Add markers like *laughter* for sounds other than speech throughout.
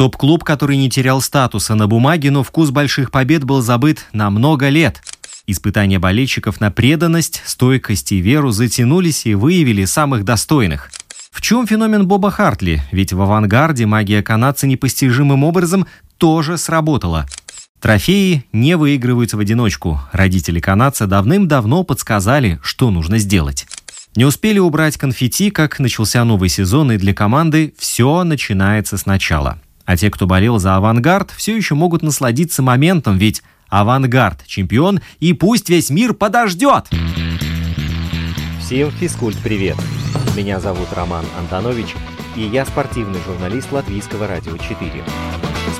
Топ-клуб, который не терял статуса на бумаге, но вкус больших побед был забыт на много лет. Испытания болельщиков на преданность, стойкость и веру затянулись и выявили самых достойных. В чем феномен Боба Хартли? Ведь в авангарде магия канадца непостижимым образом тоже сработала. Трофеи не выигрываются в одиночку. Родители канадца давным-давно подсказали, что нужно сделать. Не успели убрать конфетти, как начался новый сезон, и для команды все начинается сначала. А те, кто болел за «Авангард», все еще могут насладиться моментом, ведь «Авангард» – чемпион, и пусть весь мир подождет! Всем физкульт-привет! Меня зовут Роман Антонович, и я спортивный журналист Латвийского радио 4.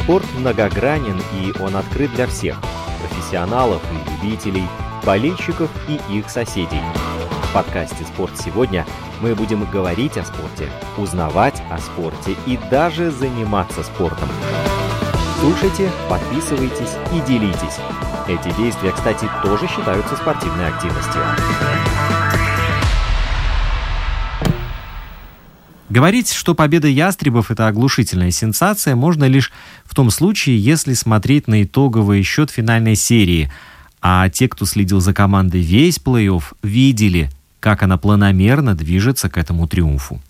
Спорт многогранен, и он открыт для всех – профессионалов и любителей, болельщиков и их соседей – в подкасте «Спорт сегодня» мы будем говорить о спорте, узнавать о спорте и даже заниматься спортом. Слушайте, подписывайтесь и делитесь. Эти действия, кстати, тоже считаются спортивной активностью. Говорить, что победа ястребов – это оглушительная сенсация, можно лишь в том случае, если смотреть на итоговый счет финальной серии. А те, кто следил за командой весь плей-офф, видели – как она планомерно движется к этому триумфу.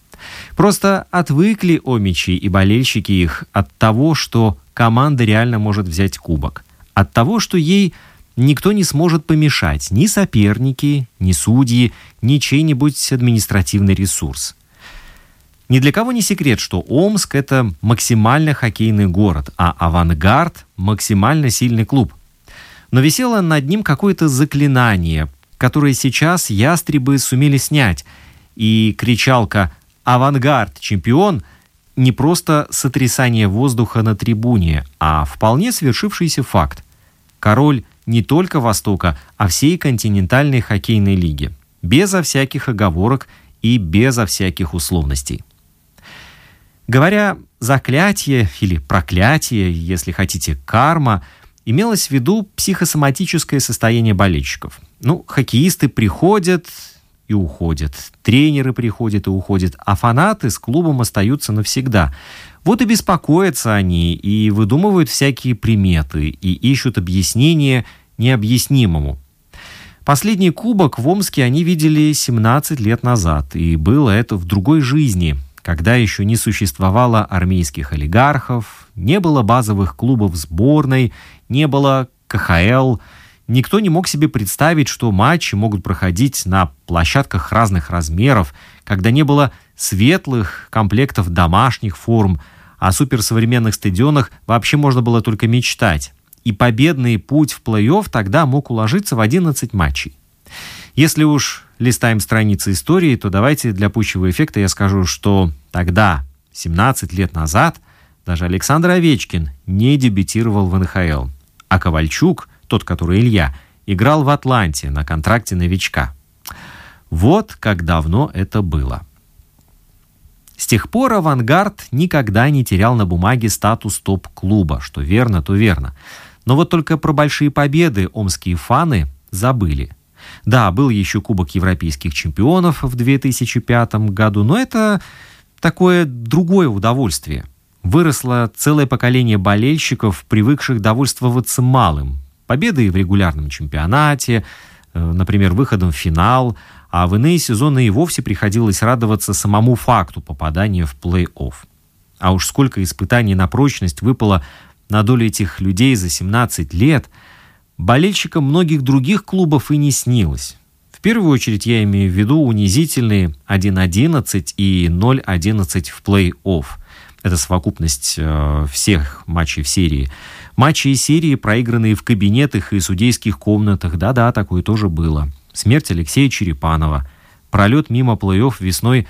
Просто отвыкли омичи и болельщики их от того, что команда реально может взять кубок. От того, что ей никто не сможет помешать, ни соперники, ни судьи, ни чей-нибудь административный ресурс. Ни для кого не секрет, что Омск – это максимально хоккейный город, а «Авангард» – максимально сильный клуб. Но висело над ним какое-то заклинание, которые сейчас ястребы сумели снять. И кричалка «Авангард! Чемпион!» не просто сотрясание воздуха на трибуне, а вполне свершившийся факт. Король не только Востока, а всей континентальной хоккейной лиги. Безо всяких оговорок и безо всяких условностей. Говоря «заклятие» или «проклятие», если хотите, «карма», имелось в виду психосоматическое состояние болельщиков – ну, хоккеисты приходят и уходят, тренеры приходят и уходят, а фанаты с клубом остаются навсегда. Вот и беспокоятся они, и выдумывают всякие приметы, и ищут объяснение необъяснимому. Последний кубок в Омске они видели 17 лет назад, и было это в другой жизни, когда еще не существовало армейских олигархов, не было базовых клубов сборной, не было КХЛ – Никто не мог себе представить, что матчи могут проходить на площадках разных размеров, когда не было светлых комплектов домашних форм, а о суперсовременных стадионах вообще можно было только мечтать. И победный путь в плей-офф тогда мог уложиться в 11 матчей. Если уж листаем страницы истории, то давайте для пущего эффекта я скажу, что тогда, 17 лет назад, даже Александр Овечкин не дебютировал в НХЛ, а Ковальчук – тот, который Илья, играл в Атланте на контракте новичка. Вот как давно это было. С тех пор «Авангард» никогда не терял на бумаге статус топ-клуба, что верно, то верно. Но вот только про большие победы омские фаны забыли. Да, был еще Кубок Европейских чемпионов в 2005 году, но это такое другое удовольствие. Выросло целое поколение болельщиков, привыкших довольствоваться малым, победой в регулярном чемпионате, э, например, выходом в финал, а в иные сезоны и вовсе приходилось радоваться самому факту попадания в плей-офф. А уж сколько испытаний на прочность выпало на долю этих людей за 17 лет, болельщикам многих других клубов и не снилось. В первую очередь я имею в виду унизительные 1-11 и 0-11 в плей-офф. Это совокупность э, всех матчей в серии. Матчи и серии, проигранные в кабинетах и судейских комнатах. Да-да, такое тоже было. Смерть Алексея Черепанова. Пролет мимо плей-офф весной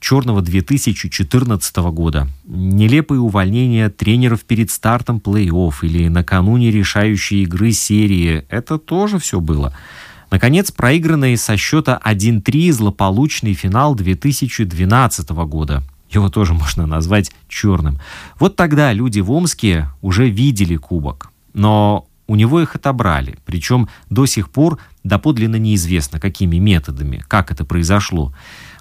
черного 2014 года. Нелепые увольнения тренеров перед стартом плей-офф или накануне решающей игры серии. Это тоже все было. Наконец, проигранный со счета 1-3 злополучный финал 2012 года. Его тоже можно назвать черным. Вот тогда люди в Омске уже видели кубок. Но у него их отобрали. Причем до сих пор доподлинно неизвестно, какими методами, как это произошло.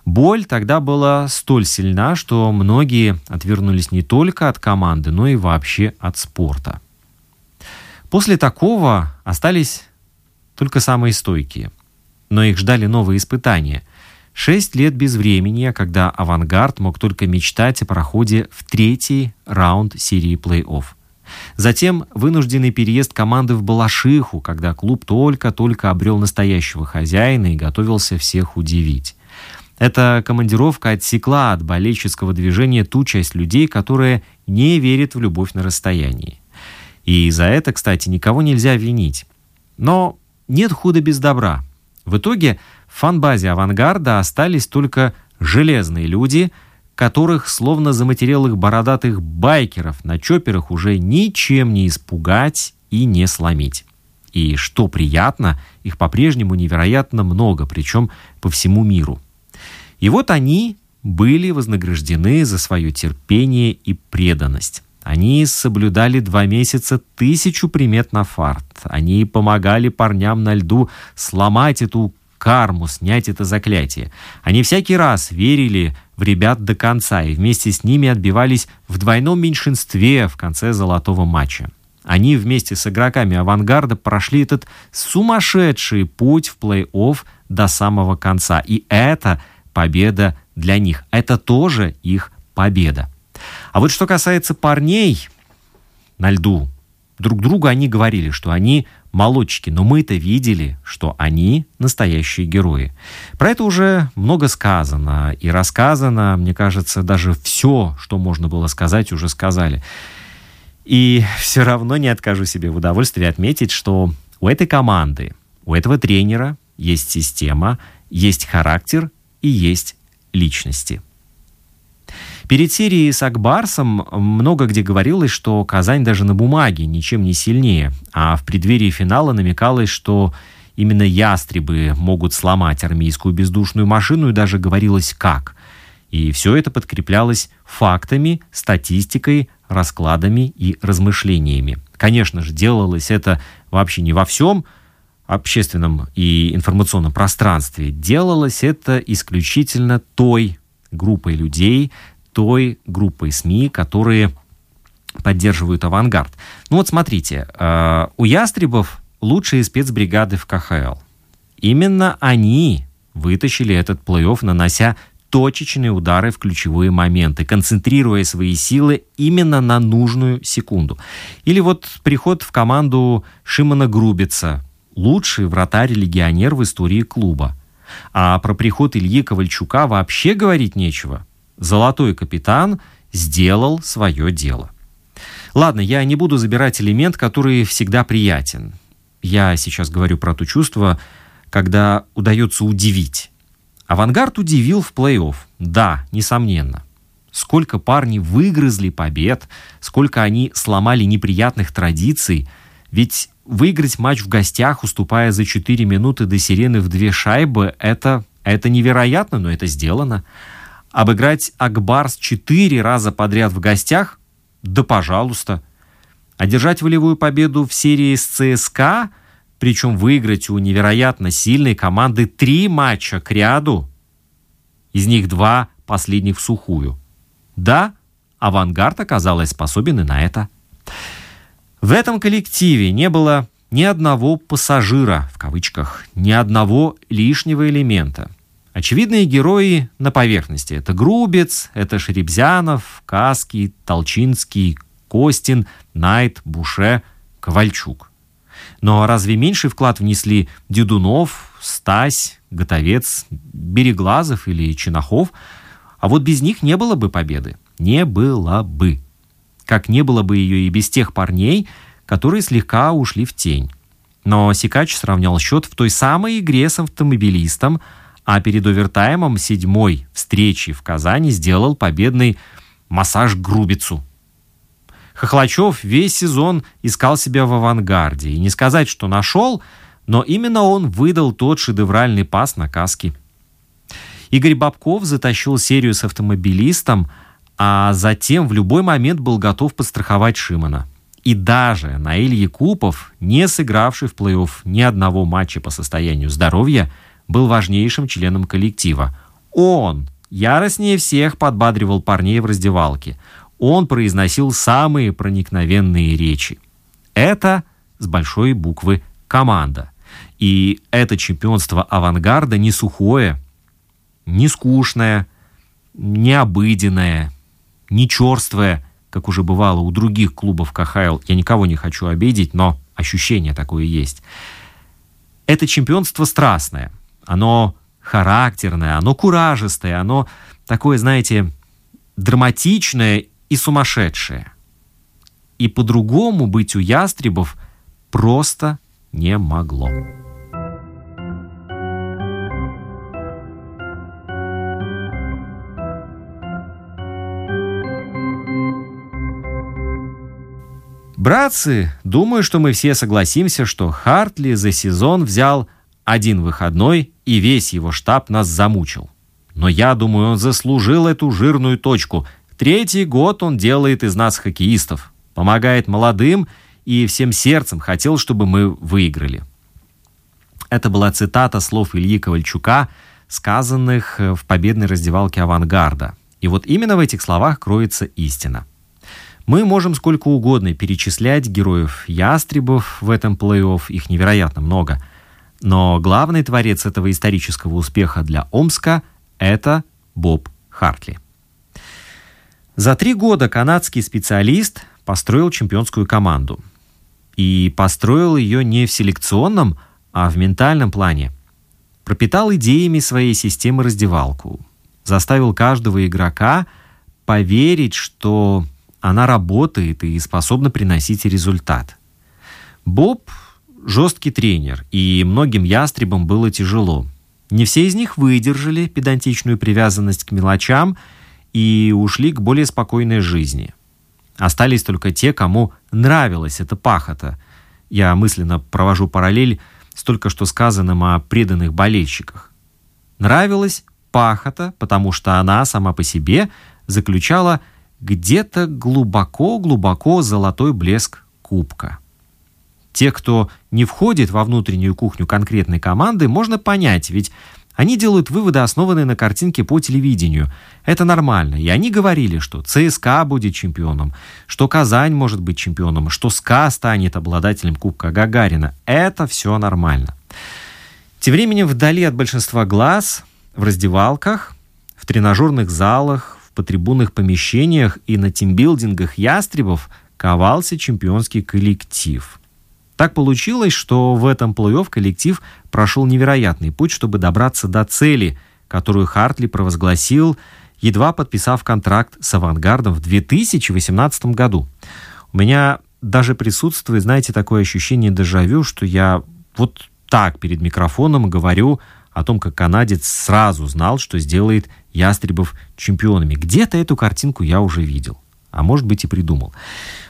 Боль тогда была столь сильна, что многие отвернулись не только от команды, но и вообще от спорта. После такого остались только самые стойкие. Но их ждали новые испытания. Шесть лет без времени, когда «Авангард» мог только мечтать о проходе в третий раунд серии плей-офф. Затем вынужденный переезд команды в Балашиху, когда клуб только-только обрел настоящего хозяина и готовился всех удивить. Эта командировка отсекла от болельческого движения ту часть людей, которая не верит в любовь на расстоянии. И за это, кстати, никого нельзя винить. Но нет худа без добра. В итоге в фанбазе «Авангарда» остались только железные люди, которых, словно заматерелых бородатых байкеров, на чоперах уже ничем не испугать и не сломить. И что приятно, их по-прежнему невероятно много, причем по всему миру. И вот они были вознаграждены за свое терпение и преданность. Они соблюдали два месяца тысячу примет на фарт. Они помогали парням на льду сломать эту карму, снять это заклятие. Они всякий раз верили в ребят до конца и вместе с ними отбивались в двойном меньшинстве в конце золотого матча. Они вместе с игроками «Авангарда» прошли этот сумасшедший путь в плей-офф до самого конца. И это – победа для них. Это тоже их победа. А вот что касается парней на льду, друг другу они говорили, что они молодчики, но мы-то видели, что они настоящие герои. Про это уже много сказано и рассказано, мне кажется, даже все, что можно было сказать, уже сказали. И *laughs* все равно не откажу себе в удовольствии отметить, что у этой команды, у этого тренера есть система, есть характер и есть личности. Перед серией с Акбарсом много где говорилось, что Казань даже на бумаге ничем не сильнее, а в преддверии финала намекалось, что именно ястребы могут сломать армейскую бездушную машину, и даже говорилось как. И все это подкреплялось фактами, статистикой, раскладами и размышлениями. Конечно же, делалось это вообще не во всем – общественном и информационном пространстве, делалось это исключительно той группой людей, той группой СМИ, которые поддерживают авангард. Ну вот смотрите, э, у ястребов лучшие спецбригады в КХЛ. Именно они вытащили этот плей-офф, нанося точечные удары в ключевые моменты, концентрируя свои силы именно на нужную секунду. Или вот приход в команду Шимона Грубица, лучший вратарь-легионер в истории клуба. А про приход Ильи Ковальчука вообще говорить нечего. Золотой капитан сделал свое дело. Ладно, я не буду забирать элемент, который всегда приятен. Я сейчас говорю про то чувство, когда удается удивить. Авангард удивил в плей-офф. Да, несомненно. Сколько парни выгрызли побед, сколько они сломали неприятных традиций. Ведь Выиграть матч в гостях, уступая за 4 минуты до сирены в две шайбы, это, это невероятно, но это сделано. Обыграть Акбарс 4 раза подряд в гостях? Да пожалуйста. Одержать волевую победу в серии с ЦСКА, причем выиграть у невероятно сильной команды три матча к ряду, из них два последних в сухую. Да, авангард оказалась способен и на это. В этом коллективе не было ни одного пассажира, в кавычках, ни одного лишнего элемента. Очевидные герои на поверхности. Это Грубец, это Шеребзянов, Каский, Толчинский, Костин, Найт, Буше, Ковальчук. Но разве меньший вклад внесли Дедунов, Стась, Готовец, Береглазов или Чинахов? А вот без них не было бы победы. Не было бы как не было бы ее и без тех парней, которые слегка ушли в тень. Но Сикач сравнял счет в той самой игре с автомобилистом, а перед овертаймом седьмой встречи в Казани сделал победный массаж Грубицу. Хохлачев весь сезон искал себя в авангарде. И не сказать, что нашел, но именно он выдал тот шедевральный пас на каски. Игорь Бабков затащил серию с автомобилистом – а затем в любой момент был готов подстраховать Шимана. И даже Наиль Якупов, не сыгравший в плей-офф ни одного матча по состоянию здоровья, был важнейшим членом коллектива. Он яростнее всех подбадривал парней в раздевалке. Он произносил самые проникновенные речи. Это с большой буквы «команда». И это чемпионство авангарда не сухое, не скучное, не обыденное, не черствое, как уже бывало у других клубов КХЛ. Я никого не хочу обидеть, но ощущение такое есть. Это чемпионство страстное. Оно характерное, оно куражистое, оно такое, знаете, драматичное и сумасшедшее. И по-другому быть у ястребов просто не могло. Братцы, думаю, что мы все согласимся, что Хартли за сезон взял один выходной, и весь его штаб нас замучил. Но я думаю, он заслужил эту жирную точку. Третий год он делает из нас хоккеистов, помогает молодым и всем сердцем хотел, чтобы мы выиграли. Это была цитата слов Ильи Ковальчука, сказанных в победной раздевалке «Авангарда». И вот именно в этих словах кроется истина – мы можем сколько угодно перечислять героев ястребов в этом плей-офф, их невероятно много. Но главный творец этого исторического успеха для Омска – это Боб Хартли. За три года канадский специалист построил чемпионскую команду. И построил ее не в селекционном, а в ментальном плане. Пропитал идеями своей системы раздевалку. Заставил каждого игрока поверить, что она работает и способна приносить результат. Боб – жесткий тренер, и многим ястребам было тяжело. Не все из них выдержали педантичную привязанность к мелочам и ушли к более спокойной жизни. Остались только те, кому нравилась эта пахота. Я мысленно провожу параллель с только что сказанным о преданных болельщиках. Нравилась пахота, потому что она сама по себе заключала – где-то глубоко-глубоко золотой блеск кубка. Те, кто не входит во внутреннюю кухню конкретной команды, можно понять, ведь они делают выводы, основанные на картинке по телевидению. Это нормально. И они говорили, что ЦСКА будет чемпионом, что Казань может быть чемпионом, что СКА станет обладателем Кубка Гагарина. Это все нормально. Тем временем вдали от большинства глаз, в раздевалках, в тренажерных залах, по трибунных помещениях и на тимбилдингах ястребов ковался чемпионский коллектив. Так получилось, что в этом плей-офф коллектив прошел невероятный путь, чтобы добраться до цели, которую Хартли провозгласил, едва подписав контракт с «Авангардом» в 2018 году. У меня даже присутствует, знаете, такое ощущение дежавю, что я вот так перед микрофоном говорю о том, как канадец сразу знал, что сделает ястребов чемпионами. Где-то эту картинку я уже видел. А может быть и придумал.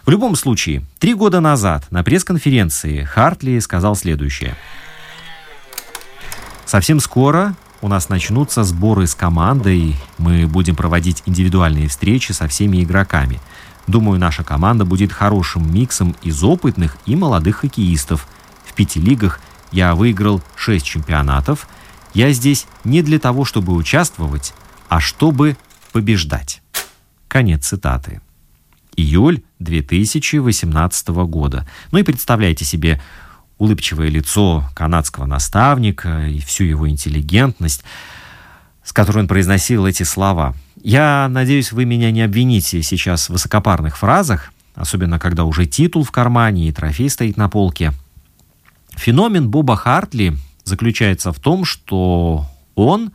В любом случае, три года назад на пресс-конференции Хартли сказал следующее. Совсем скоро у нас начнутся сборы с командой, мы будем проводить индивидуальные встречи со всеми игроками. Думаю, наша команда будет хорошим миксом из опытных и молодых хоккеистов. В пяти лигах я выиграл шесть чемпионатов – я здесь не для того, чтобы участвовать, а чтобы побеждать. Конец цитаты. Июль 2018 года. Ну и представляете себе улыбчивое лицо канадского наставника и всю его интеллигентность, с которой он произносил эти слова. Я надеюсь, вы меня не обвините сейчас в высокопарных фразах, особенно когда уже титул в кармане и трофей стоит на полке. Феномен Боба Хартли заключается в том, что он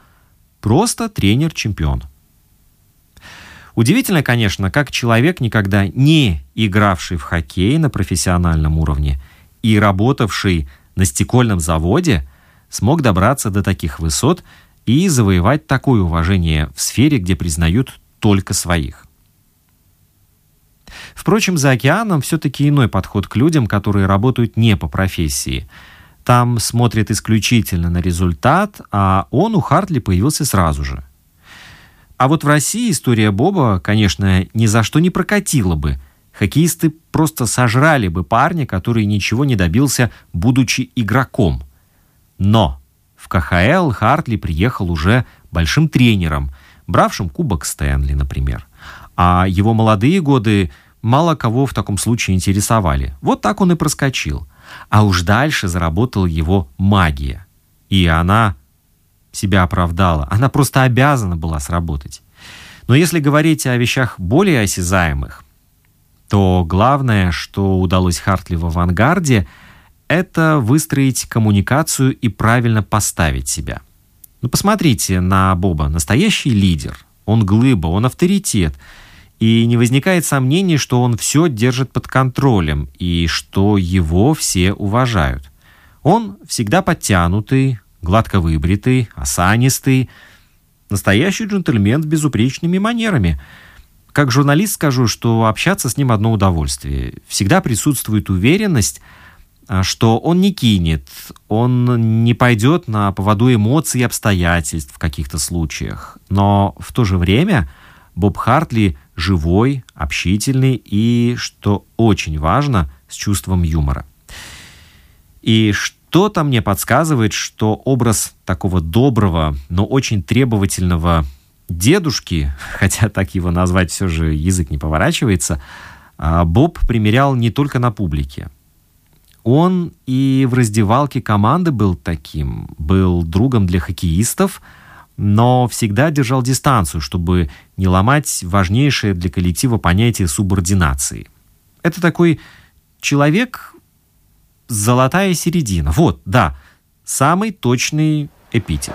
просто тренер-чемпион. Удивительно, конечно, как человек, никогда не игравший в хоккей на профессиональном уровне и работавший на стекольном заводе, смог добраться до таких высот и завоевать такое уважение в сфере, где признают только своих. Впрочем, за океаном все-таки иной подход к людям, которые работают не по профессии – там смотрят исключительно на результат, а он у Хартли появился сразу же. А вот в России история Боба, конечно, ни за что не прокатила бы. Хоккеисты просто сожрали бы парня, который ничего не добился, будучи игроком. Но в КХЛ Хартли приехал уже большим тренером, бравшим Кубок Стэнли, например. А его молодые годы мало кого в таком случае интересовали. Вот так он и проскочил. А уж дальше заработала его магия. И она себя оправдала. Она просто обязана была сработать. Но если говорить о вещах более осязаемых, то главное, что удалось Хартли в авангарде, это выстроить коммуникацию и правильно поставить себя. Ну, посмотрите на Боба. Настоящий лидер. Он глыба, он авторитет. И не возникает сомнений, что он все держит под контролем и что его все уважают. Он всегда подтянутый, гладко выбритый, осанистый, настоящий джентльмен с безупречными манерами. Как журналист скажу, что общаться с ним одно удовольствие. Всегда присутствует уверенность, а, что он не кинет, он не пойдет на поводу эмоций и обстоятельств в каких-то случаях. Но в то же время Боб Хартли живой, общительный и, что очень важно, с чувством юмора. И что-то мне подсказывает, что образ такого доброго, но очень требовательного дедушки, *laughs* хотя так его назвать все же язык не поворачивается, а, Боб примерял не только на публике. Он и в раздевалке команды был таким, был другом для хоккеистов, но всегда держал дистанцию, чтобы не ломать важнейшее для коллектива понятие субординации. Это такой человек, золотая середина. Вот, да, самый точный эпитет.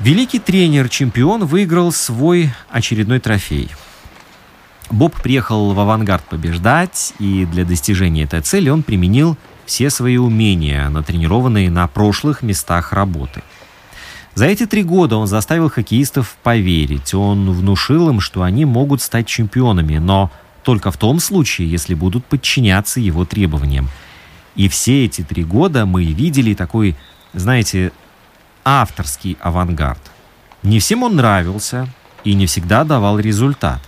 Великий тренер-чемпион выиграл свой очередной трофей. Боб приехал в авангард побеждать, и для достижения этой цели он применил все свои умения, натренированные на прошлых местах работы. За эти три года он заставил хоккеистов поверить, он внушил им, что они могут стать чемпионами, но только в том случае, если будут подчиняться его требованиям. И все эти три года мы видели такой, знаете, авторский авангард. Не всем он нравился и не всегда давал результат.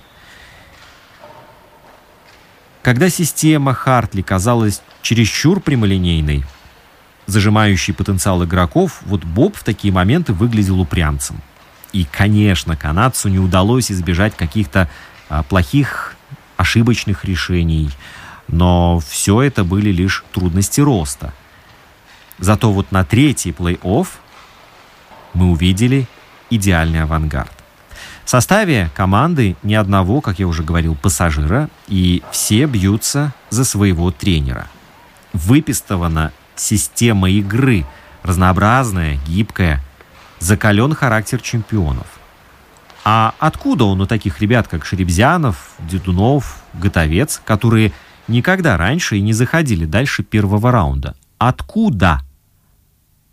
Когда система Хартли казалась чересчур прямолинейной, зажимающей потенциал игроков, вот Боб в такие моменты выглядел упрямцем. И, конечно, канадцу не удалось избежать каких-то а, плохих ошибочных решений, но все это были лишь трудности роста. Зато вот на третий плей-офф мы увидели идеальный авангард. В составе команды ни одного, как я уже говорил, пассажира, и все бьются за своего тренера. Выпистована система игры, разнообразная, гибкая, закален характер чемпионов. А откуда он у таких ребят, как Шеребзянов, Дедунов, Готовец, которые никогда раньше и не заходили дальше первого раунда? Откуда?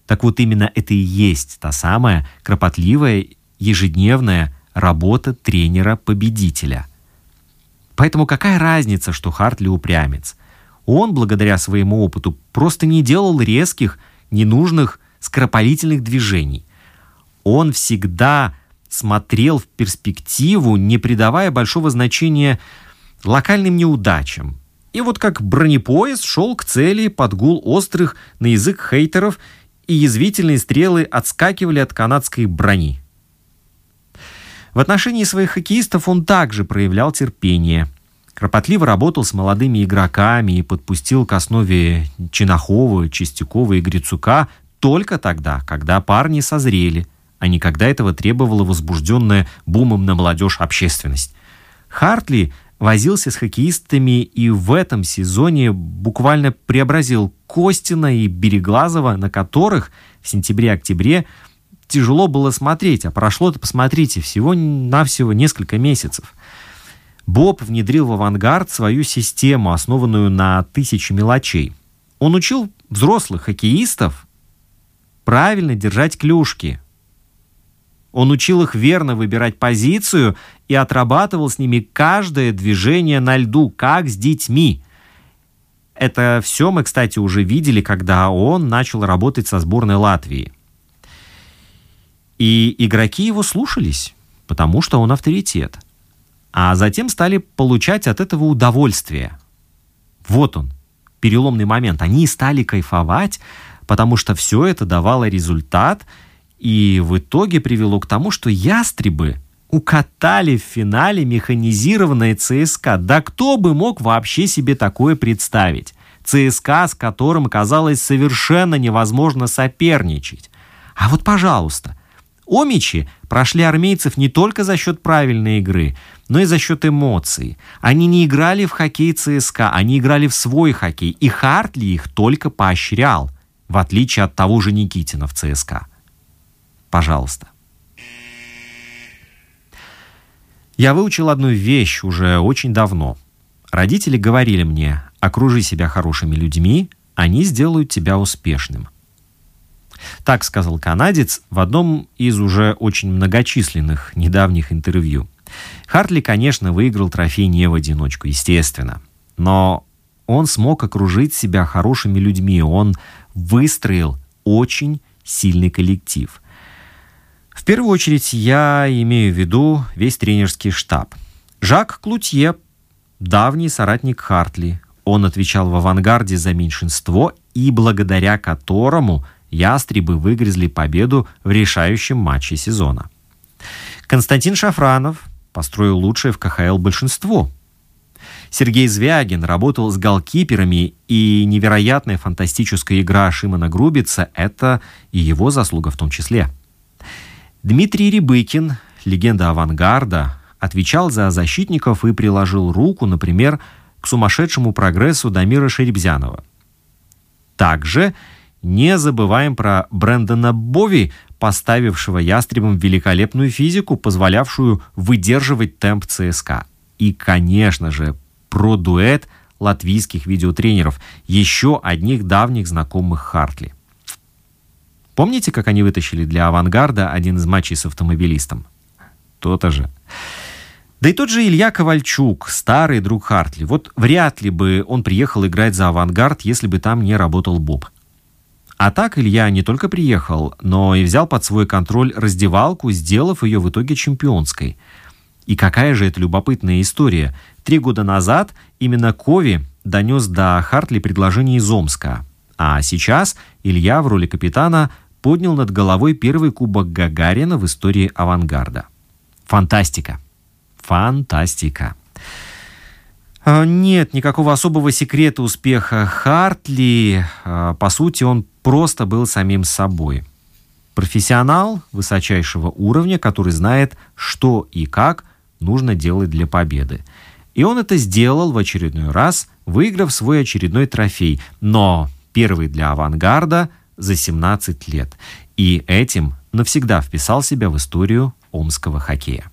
Так вот именно это и есть та самая кропотливая, ежедневная работа тренера-победителя. Поэтому какая разница, что Хартли упрямец? Он, благодаря своему опыту, просто не делал резких, ненужных, скоропалительных движений. Он всегда смотрел в перспективу, не придавая большого значения локальным неудачам. И вот как бронепоезд шел к цели под гул острых на язык хейтеров, и язвительные стрелы отскакивали от канадской брони. В отношении своих хоккеистов он также проявлял терпение. Кропотливо работал с молодыми игроками и подпустил к основе Чинахова, Чистякова и Грицука только тогда, когда парни созрели – а не когда этого требовала возбужденная бумом на молодежь общественность. Хартли возился с хоккеистами и в этом сезоне буквально преобразил Костина и Береглазова, на которых в сентябре-октябре тяжело было смотреть, а прошло-то, посмотрите, всего-навсего несколько месяцев. Боб внедрил в авангард свою систему, основанную на тысяче мелочей. Он учил взрослых хоккеистов правильно держать клюшки, он учил их верно выбирать позицию и отрабатывал с ними каждое движение на льду, как с детьми. Это все мы, кстати, уже видели, когда он начал работать со сборной Латвии. И игроки его слушались, потому что он авторитет. А затем стали получать от этого удовольствие. Вот он, переломный момент. Они стали кайфовать, потому что все это давало результат и в итоге привело к тому, что ястребы укатали в финале механизированное ЦСКА. Да кто бы мог вообще себе такое представить? ЦСКА, с которым казалось совершенно невозможно соперничать. А вот, пожалуйста, Омичи прошли армейцев не только за счет правильной игры, но и за счет эмоций. Они не играли в хоккей ЦСКА, они играли в свой хоккей, и Хартли их только поощрял, в отличие от того же Никитина в ЦСКА. Пожалуйста. Я выучил одну вещь уже очень давно. Родители говорили мне, окружи себя хорошими людьми, они сделают тебя успешным. Так сказал канадец в одном из уже очень многочисленных недавних интервью. Хартли, конечно, выиграл трофей не в одиночку, естественно. Но он смог окружить себя хорошими людьми. Он выстроил очень сильный коллектив. В первую очередь я имею в виду весь тренерский штаб. Жак Клутье, давний соратник Хартли. Он отвечал в авангарде за меньшинство и благодаря которому ястребы выгрызли победу в решающем матче сезона. Константин Шафранов построил лучшее в КХЛ большинство. Сергей Звягин работал с голкиперами, и невероятная фантастическая игра Шимана Грубица – это и его заслуга в том числе. Дмитрий Рябыкин, легенда авангарда, отвечал за защитников и приложил руку, например, к сумасшедшему прогрессу Дамира Шеребзянова. Также не забываем про Брэндона Бови, поставившего ястребам великолепную физику, позволявшую выдерживать темп ЦСКА. И, конечно же, про дуэт латвийских видеотренеров, еще одних давних знакомых Хартли. Помните, как они вытащили для «Авангарда» один из матчей с автомобилистом? То-то же. Да и тот же Илья Ковальчук, старый друг Хартли. Вот вряд ли бы он приехал играть за «Авангард», если бы там не работал Боб. А так Илья не только приехал, но и взял под свой контроль раздевалку, сделав ее в итоге чемпионской. И какая же это любопытная история. Три года назад именно Кови донес до Хартли предложение из Омска. А сейчас Илья в роли капитана поднял над головой первый кубок Гагарина в истории авангарда. Фантастика. Фантастика. А, нет никакого особого секрета успеха Хартли. А, по сути, он просто был самим собой. Профессионал высочайшего уровня, который знает, что и как нужно делать для победы. И он это сделал в очередной раз, выиграв свой очередной трофей, но первый для авангарда за 17 лет. И этим навсегда вписал себя в историю омского хоккея.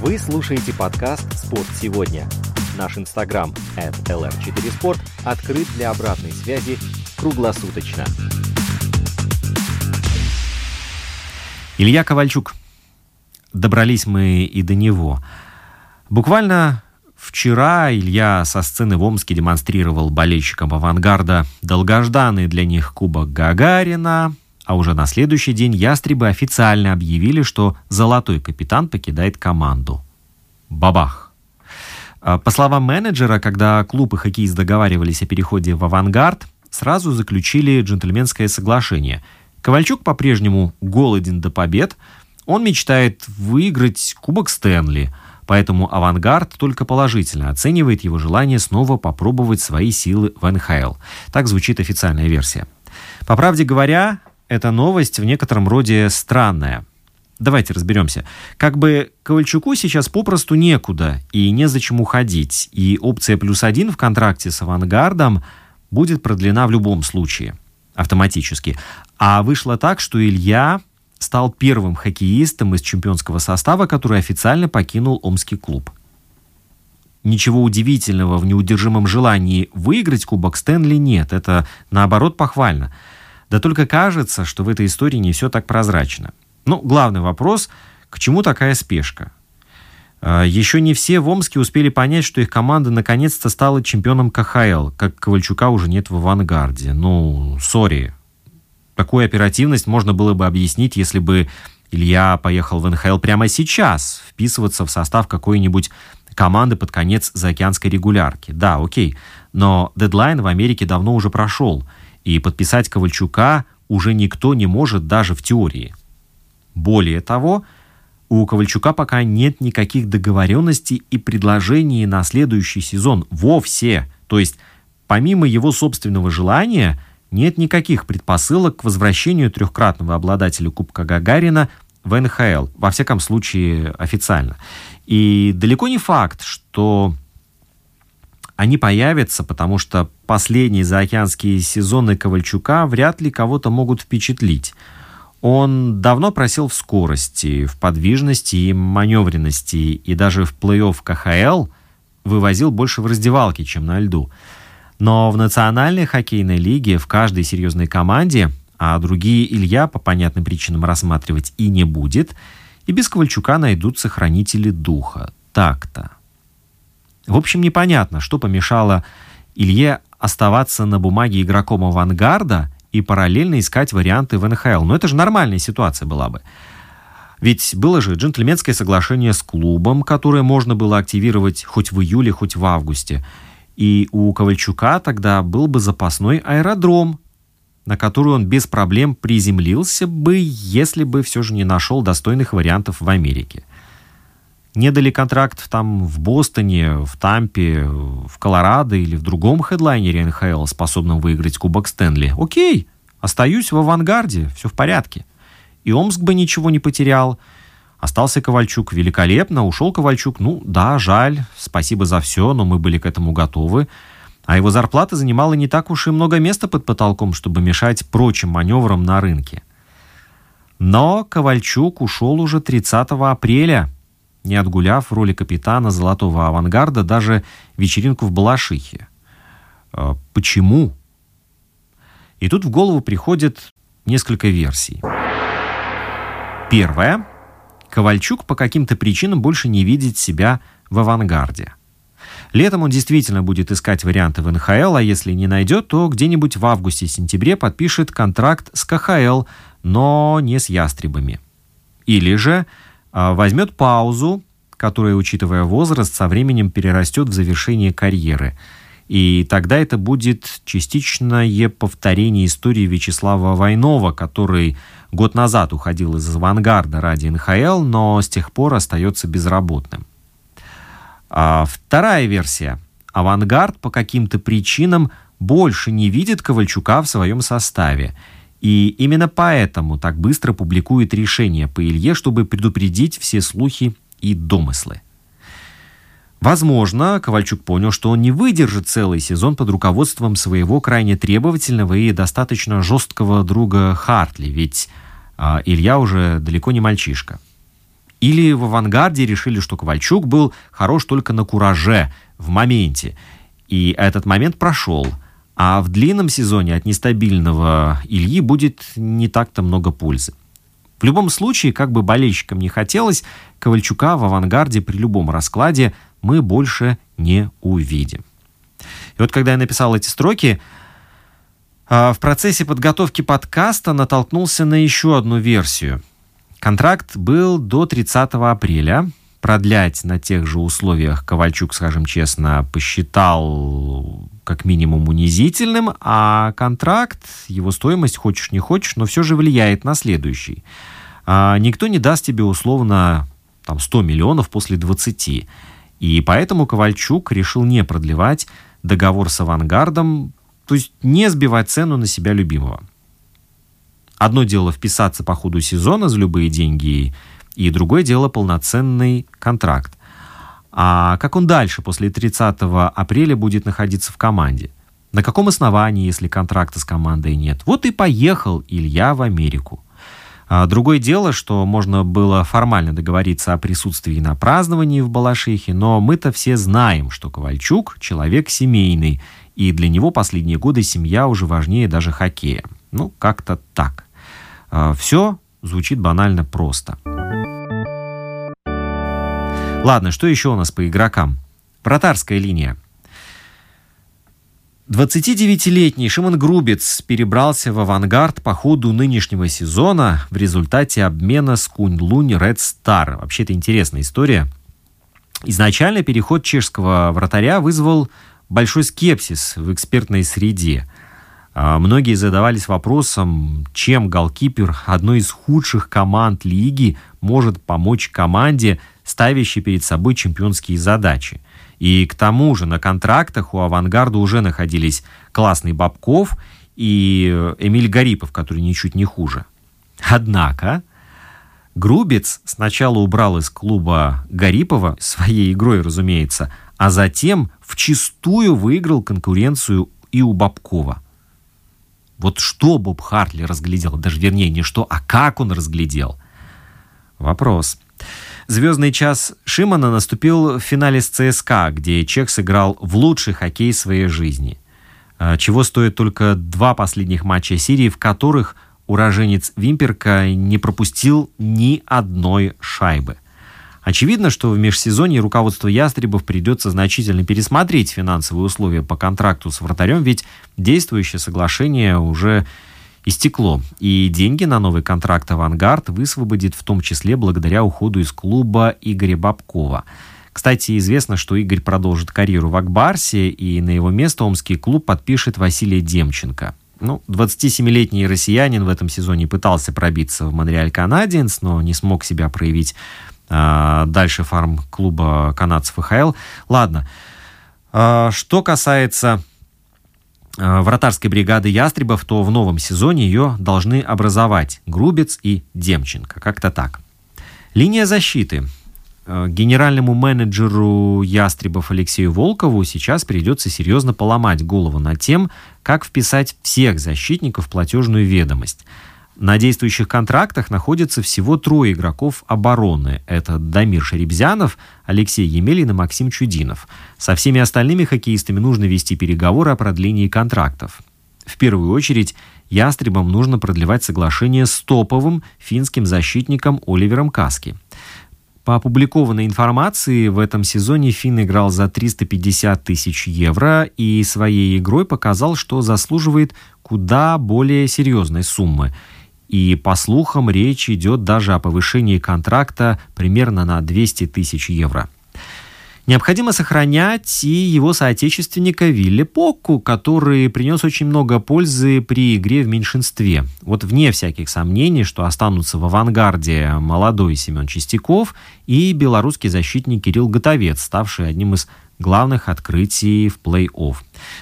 Вы слушаете подкаст «Спорт сегодня». Наш инстаграм at lr4sport открыт для обратной связи круглосуточно. Илья Ковальчук. Добрались мы и до него. Буквально вчера Илья со сцены в Омске демонстрировал болельщикам «Авангарда» долгожданный для них Кубок Гагарина, а уже на следующий день ястребы официально объявили, что золотой капитан покидает команду. Бабах! А, по словам менеджера, когда клуб и хоккеист договаривались о переходе в «Авангард», сразу заключили джентльменское соглашение. Ковальчук по-прежнему голоден до побед, он мечтает выиграть Кубок Стэнли, поэтому «Авангард» только положительно оценивает его желание снова попробовать свои силы в НХЛ. Так звучит официальная версия. По правде говоря, эта новость в некотором роде странная. Давайте разберемся. Как бы Ковальчуку сейчас попросту некуда и незачем уходить, и опция плюс один в контракте с «Авангардом» будет продлена в любом случае, автоматически. А вышло так, что Илья стал первым хоккеистом из чемпионского состава, который официально покинул Омский клуб. Ничего удивительного в неудержимом желании выиграть Кубок Стэнли нет. Это, наоборот, похвально. Да только кажется, что в этой истории не все так прозрачно. Ну, главный вопрос, к чему такая спешка? А, Еще не все в Омске успели понять, что их команда наконец-то стала чемпионом КХЛ, как Ковальчука уже нет в авангарде. Ну, сори. Такую оперативность можно было бы объяснить, если бы Илья поехал в НХЛ прямо сейчас, вписываться в состав какой-нибудь команды под конец заокеанской регулярки. Да, окей. Но дедлайн в Америке давно уже прошел – И подписать Ковальчука уже никто не может даже в теории. Более того, у Ковальчука пока нет никаких договоренностей и предложений на следующий сезон вовсе. То есть, помимо его собственного желания, нет никаких предпосылок к возвращению трехкратного обладателя Кубка Гагарина в НХЛ, во всяком случае официально. И далеко не факт, что они появятся, потому что последние заокеанские сезоны Ковальчука вряд ли кого-то могут впечатлить. Он давно просил в скорости, в подвижности и маневренности, и даже в плей-офф КХЛ вывозил больше в раздевалке, чем на льду. Но в национальной хоккейной лиге в каждой серьезной команде, а другие Илья по понятным причинам рассматривать и не будет, и без Ковальчука найдутся хранители духа. Так-то. В общем, непонятно, что помешало Илье оставаться на бумаге игроком авангарда и параллельно искать варианты в НХЛ. Но это же нормальная ситуация была бы. Ведь было же джентльменское соглашение с клубом, которое можно было активировать хоть в июле, хоть в августе. И у Ковальчука тогда был бы запасной аэродром, на который он без проблем приземлился бы, если бы все же не нашел достойных вариантов в Америке не дали контракт там в Бостоне, в Тампе, в Колорадо или в другом хедлайнере НХЛ, способном выиграть Кубок Стэнли, окей, остаюсь в авангарде, все в порядке. И Омск бы ничего не потерял. Остался Ковальчук великолепно, ушел Ковальчук, ну да, жаль, спасибо за все, но мы были к этому готовы. А его зарплата занимала не так уж и много места под потолком, чтобы мешать прочим маневрам на рынке. Но Ковальчук ушел уже 30 апреля – не отгуляв роли капитана «Золотого авангарда» даже вечеринку в Балашихе. А, почему? И тут в голову приходит несколько версий. Первая. Ковальчук по каким-то причинам больше не видит себя в авангарде. Летом он действительно будет искать варианты в НХЛ, а если не найдет, то где-нибудь в августе-сентябре подпишет контракт с КХЛ, но не с ястребами. Или же а, возьмет паузу, которая, учитывая возраст, со временем перерастет в завершение карьеры. И тогда это будет частичное повторение истории Вячеслава Войнова, который год назад уходил из авангарда ради НХЛ, но с тех пор остается безработным. А вторая версия. Авангард по каким-то причинам больше не видит Ковальчука в своем составе – и именно поэтому так быстро публикует решение по Илье, чтобы предупредить все слухи и домыслы. Возможно, Ковальчук понял, что он не выдержит целый сезон под руководством своего крайне требовательного и достаточно жесткого друга Хартли, ведь Илья уже далеко не мальчишка. Или в авангарде решили, что Ковальчук был хорош только на кураже, в моменте. И этот момент прошел – а в длинном сезоне от нестабильного Ильи будет не так-то много пользы. В любом случае, как бы болельщикам не хотелось, Ковальчука в авангарде при любом раскладе мы больше не увидим. И вот когда я написал эти строки, а, в процессе подготовки подкаста натолкнулся на еще одну версию. Контракт был до 30 апреля. Продлять на тех же условиях Ковальчук, скажем честно, посчитал как минимум унизительным, а контракт, его стоимость, хочешь не хочешь, но все же влияет на следующий. А, никто не даст тебе условно там, 100 миллионов после 20. И поэтому Ковальчук решил не продлевать договор с авангардом, то есть не сбивать цену на себя любимого. Одно дело вписаться по ходу сезона за любые деньги, и другое дело полноценный контракт. А как он дальше, после 30 апреля, будет находиться в команде? На каком основании, если контракта с командой нет? Вот и поехал Илья в Америку. А другое дело, что можно было формально договориться о присутствии на праздновании в Балашихе, но мы-то все знаем, что Ковальчук – человек семейный, и для него последние годы семья уже важнее даже хоккея. Ну, как-то так. А, Все звучит банально просто. Ладно, что еще у нас по игрокам? Вратарская линия. 29-летний Шимон Грубец перебрался в авангард по ходу нынешнего сезона в результате обмена с Кунь-Лунь Ред Стар. Вообще, это интересная история. Изначально переход чешского вратаря вызвал большой скепсис в экспертной среде. А, многие задавались вопросом, чем голкипер одной из худших команд лиги может помочь команде, ставящей перед собой чемпионские задачи. И к тому же на контрактах у «Авангарда» уже находились классный Бабков и Эмиль Гарипов, который ничуть не хуже. Однако Грубец сначала убрал из клуба Гарипова, своей игрой, разумеется, а затем вчистую выиграл конкуренцию и у Бабкова. Вот что Боб Хартли разглядел, даже вернее не что, а как он разглядел? Вопрос. Звездный час Шимана наступил в финале с ЦСКА, где Чех сыграл в лучший хоккей своей жизни. А, чего стоит только два последних матча серии, в которых уроженец Вимперка не пропустил ни одной шайбы. Очевидно, что в межсезонье руководство Ястребов придется значительно пересмотреть финансовые условия по контракту с вратарем, ведь действующее соглашение уже истекло, и деньги на новый контракт «Авангард» высвободит в том числе благодаря уходу из клуба Игоря Бабкова. Кстати, известно, что Игорь продолжит карьеру в Акбарсе, и на его место омский клуб подпишет Василия Демченко. Ну, 27-летний россиянин в этом сезоне пытался пробиться в Монреаль Канадиенс, но не смог себя проявить дальше фарм-клуба канадцев ХЛ. Ладно. А, что касается а, вратарской бригады Ястребов, то в новом сезоне ее должны образовать Грубец и Демченко. Как-то так. Линия защиты. Генеральному менеджеру Ястребов Алексею Волкову сейчас придется серьезно поломать голову над тем, как вписать всех защитников в платежную ведомость. На действующих контрактах находится всего трое игроков обороны. Это Дамир Шеребзянов, Алексей Емелин и Максим Чудинов. Со всеми остальными хоккеистами нужно вести переговоры о продлении контрактов. В первую очередь, ястребам нужно продлевать соглашение с топовым финским защитником Оливером Каски. По опубликованной информации, в этом сезоне Финн играл за 350 тысяч евро и своей игрой показал, что заслуживает куда более серьезной суммы – и, по слухам, речь идет даже о повышении контракта примерно на 200 тысяч евро. Необходимо сохранять и его соотечественника Вилли Покку, который принес очень много пользы при игре в меньшинстве. Вот вне всяких сомнений, что останутся в авангарде молодой Семен Чистяков и белорусский защитник Кирилл Готовец, ставший одним из главных открытий в плей-офф.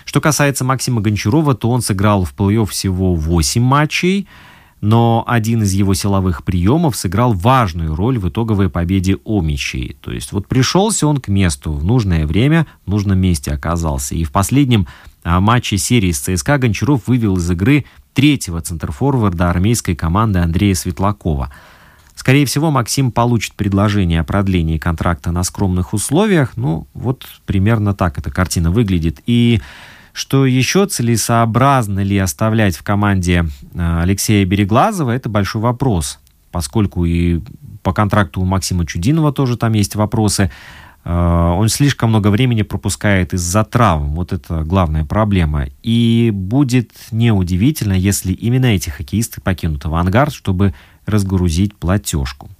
Что касается Максима Гончарова, то он сыграл в плей-офф всего 8 матчей – но один из его силовых приемов сыграл важную роль в итоговой победе Омичей. То есть вот пришелся он к месту в нужное время, в нужном месте оказался. И в последнем а, матче серии с ЦСКА Гончаров вывел из игры третьего центрфорварда армейской команды Андрея Светлакова. Скорее всего, Максим получит предложение о продлении контракта на скромных условиях. Ну, вот примерно так эта картина выглядит. И что еще целесообразно ли оставлять в команде э, Алексея Береглазова, это большой вопрос, поскольку и по контракту у Максима Чудинова тоже там есть вопросы. Э, он слишком много времени пропускает из-за травм. Вот это главная проблема. И будет неудивительно, если именно эти хоккеисты покинут авангард, чтобы разгрузить платежку.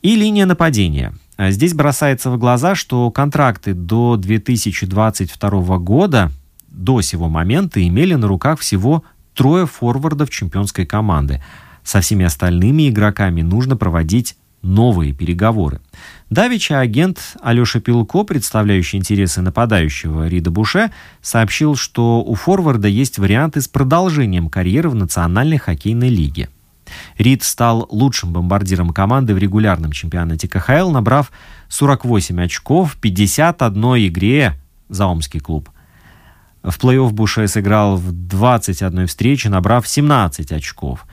И линия нападения. Здесь бросается в глаза, что контракты до 2022 года до сего момента имели на руках всего трое форвардов чемпионской команды. Со всеми остальными игроками нужно проводить новые переговоры. Давича агент Алеша Пилко, представляющий интересы нападающего Рида Буше, сообщил, что у форварда есть варианты с продолжением карьеры в Национальной хоккейной лиге. Рид стал лучшим бомбардиром команды в регулярном чемпионате КХЛ, набрав 48 очков в 51 игре за Омский клуб. В плей-офф Буше сыграл в 21 встрече, набрав 17 очков.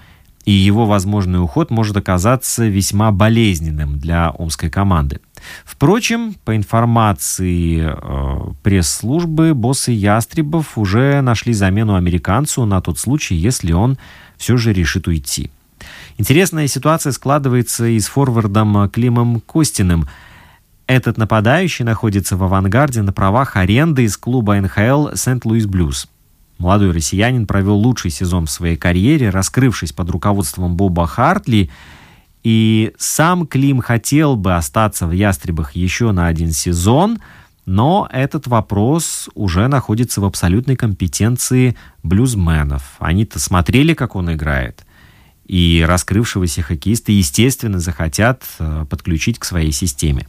И его возможный уход может оказаться весьма болезненным для омской команды. Впрочем, по информации э, пресс-службы, боссы Ястребов уже нашли замену американцу на тот случай, если он все же решит уйти. Интересная ситуация складывается и с форвардом Климом Костиным – этот нападающий находится в авангарде на правах аренды из клуба НХЛ Сент-Луис Блюз. Молодой россиянин провел лучший сезон в своей карьере, раскрывшись под руководством Боба Хартли, и сам Клим хотел бы остаться в «Ястребах» еще на один сезон, Но этот вопрос уже находится в абсолютной компетенции блюзменов. Они-то смотрели, как он играет. И раскрывшегося хоккеиста, естественно, захотят э, подключить к своей системе.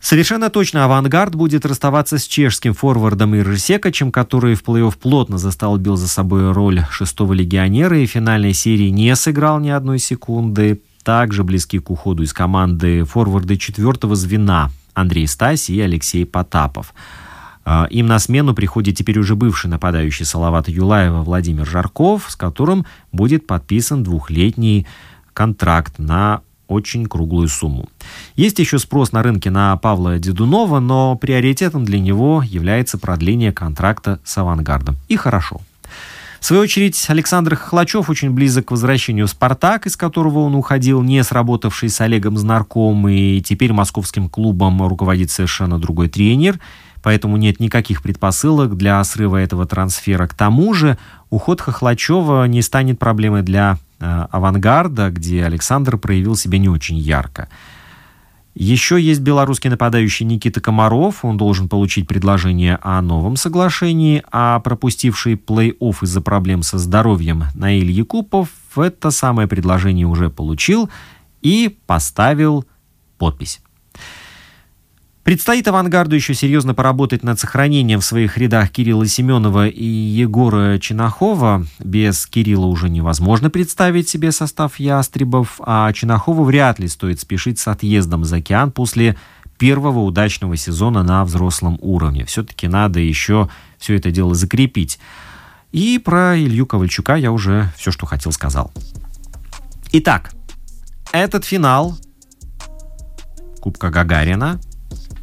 Совершенно точно «Авангард» будет расставаться с чешским форвардом Иржи Секачем, который в плей-офф плотно застолбил за собой роль шестого легионера и в финальной серии не сыграл ни одной секунды. Также близки к уходу из команды форварды четвертого звена Андрей Стаси и Алексей Потапов. А, им на смену приходит теперь уже бывший нападающий Салавата Юлаева Владимир Жарков, с которым будет подписан двухлетний контракт на очень круглую сумму. Есть еще спрос на рынке на Павла Дедунова, но приоритетом для него является продление контракта с «Авангардом». И хорошо. В свою очередь, Александр Хохлачев очень близок к возвращению в «Спартак», из которого он уходил, не сработавший с Олегом Знарком, и теперь московским клубом руководит совершенно другой тренер, поэтому нет никаких предпосылок для срыва этого трансфера. К тому же, уход Хохлачева не станет проблемой для «Авангарда», где Александр проявил себя не очень ярко. Еще есть белорусский нападающий Никита Комаров. Он должен получить предложение о новом соглашении, а пропустивший плей-офф из-за проблем со здоровьем Наиль Якупов это самое предложение уже получил и поставил подпись. Предстоит «Авангарду» еще серьезно поработать над сохранением в своих рядах Кирилла Семенова и Егора Чинахова. Без Кирилла уже невозможно представить себе состав «Ястребов», а Чинахову вряд ли стоит спешить с отъездом за океан после первого удачного сезона на взрослом уровне. Все-таки надо еще все это дело закрепить. И про Илью Ковальчука я уже все, что хотел, сказал. Итак, этот финал Кубка Гагарина –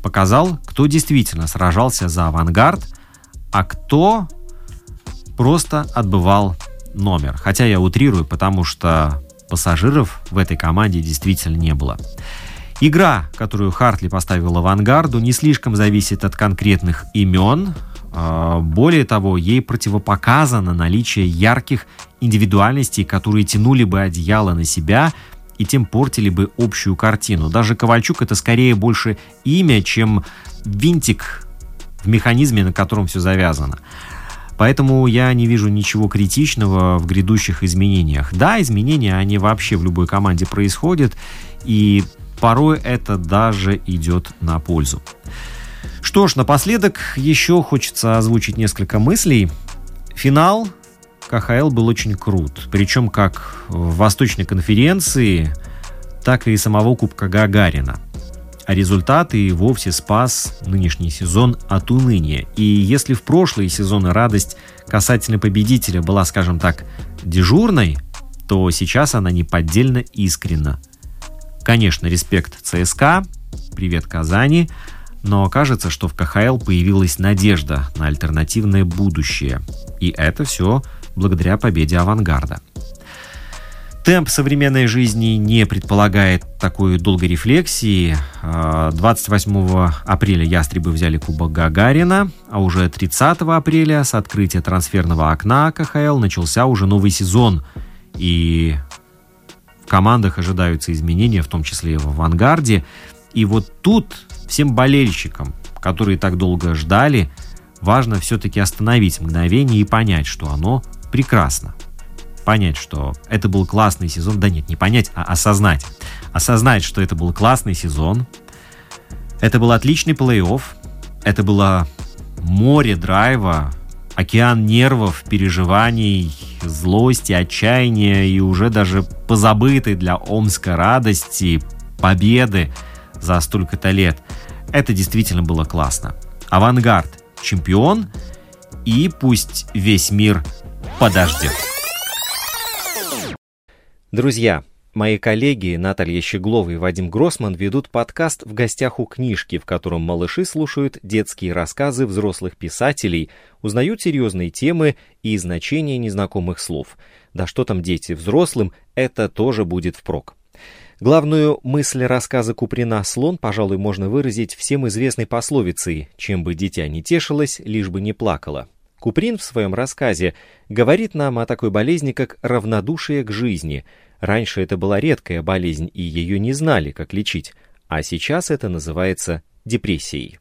показал, кто действительно сражался за авангард, а кто просто отбывал номер. Хотя я утрирую, потому что пассажиров в этой команде действительно не было. Игра, которую Хартли поставил авангарду, не слишком зависит от конкретных имен. А, более того, ей противопоказано наличие ярких индивидуальностей, которые тянули бы одеяло на себя и тем портили бы общую картину. Даже Ковальчук это скорее больше имя, чем винтик в механизме, на котором все завязано. Поэтому я не вижу ничего критичного в грядущих изменениях. Да, изменения, они вообще в любой команде происходят, и порой это даже идет на пользу. Что ж, напоследок еще хочется озвучить несколько мыслей. Финал КХЛ был очень крут. Причем как в Восточной конференции, так и самого Кубка Гагарина. А результаты и вовсе спас нынешний сезон от уныния. И если в прошлые сезоны радость касательно победителя была, скажем так, дежурной, то сейчас она неподдельно искренна. Конечно, респект ЦСКА, привет Казани, но кажется, что в КХЛ появилась надежда на альтернативное будущее. И это все благодаря победе авангарда. Темп современной жизни не предполагает такой долгой рефлексии. 28 а, апреля ястребы взяли Кубок Гагарина, а уже 30 апреля с открытия трансферного окна КХЛ начался уже новый сезон. И в командах ожидаются изменения, в том числе и в авангарде. И вот тут всем болельщикам, которые так долго ждали, важно все-таки остановить мгновение и понять, что оно прекрасно. Понять, что это был классный сезон, да нет, не понять, а осознать. Осознать, что это был классный сезон, это был отличный плей-офф, это было море драйва, океан нервов, переживаний, злости, отчаяния и уже даже позабытой для Омска радости, победы за столько-то лет. Это действительно было классно. Авангард – чемпион, и пусть весь мир подождет. Друзья, мои коллеги Наталья Щеглова и Вадим Гросман ведут подкаст «В гостях у книжки», в котором малыши слушают детские рассказы взрослых писателей, узнают серьезные темы и значения незнакомых слов. Да что там дети, взрослым это тоже будет впрок. Главную мысль рассказа Куприна «Слон», пожалуй, можно выразить всем известной пословицей «Чем бы дитя не тешилось, лишь бы не плакало». Куприн в своем рассказе говорит нам о такой болезни, как равнодушие к жизни. Раньше это была редкая болезнь, и ее не знали, как лечить, а сейчас это называется депрессией.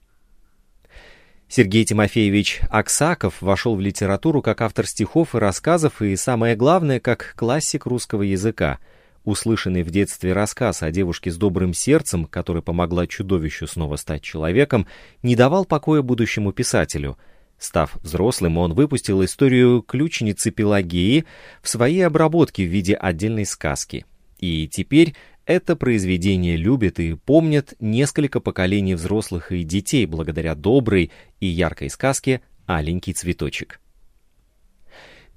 Сергей Тимофеевич Аксаков вошел в литературу как автор стихов и рассказов и, самое главное, как классик русского языка. Услышанный в детстве рассказ о девушке с добрым сердцем, которая помогла чудовищу снова стать человеком, не давал покоя будущему писателю. Став взрослым, он выпустил историю ключницы Пелагеи в своей обработке в виде отдельной сказки. И теперь это произведение любят и помнят несколько поколений взрослых и детей благодаря доброй и яркой сказке «Аленький цветочек».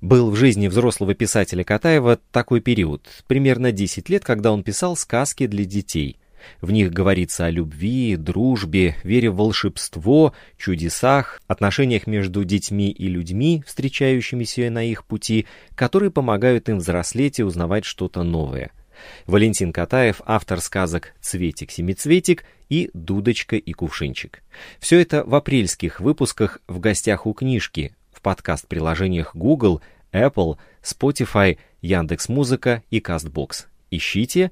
Был в жизни взрослого писателя Катаева такой период, примерно 10 лет, когда он писал сказки для детей. В них говорится о любви, дружбе, вере в волшебство, чудесах, отношениях между детьми и людьми, встречающимися на их пути, которые помогают им взрослеть и узнавать что-то новое – Валентин Катаев, автор сказок «Цветик-семицветик» и «Дудочка и кувшинчик». Все это в апрельских выпусках в гостях у книжки, в подкаст-приложениях Google, Apple, Spotify, Яндекс.Музыка и Castbox. Ищите,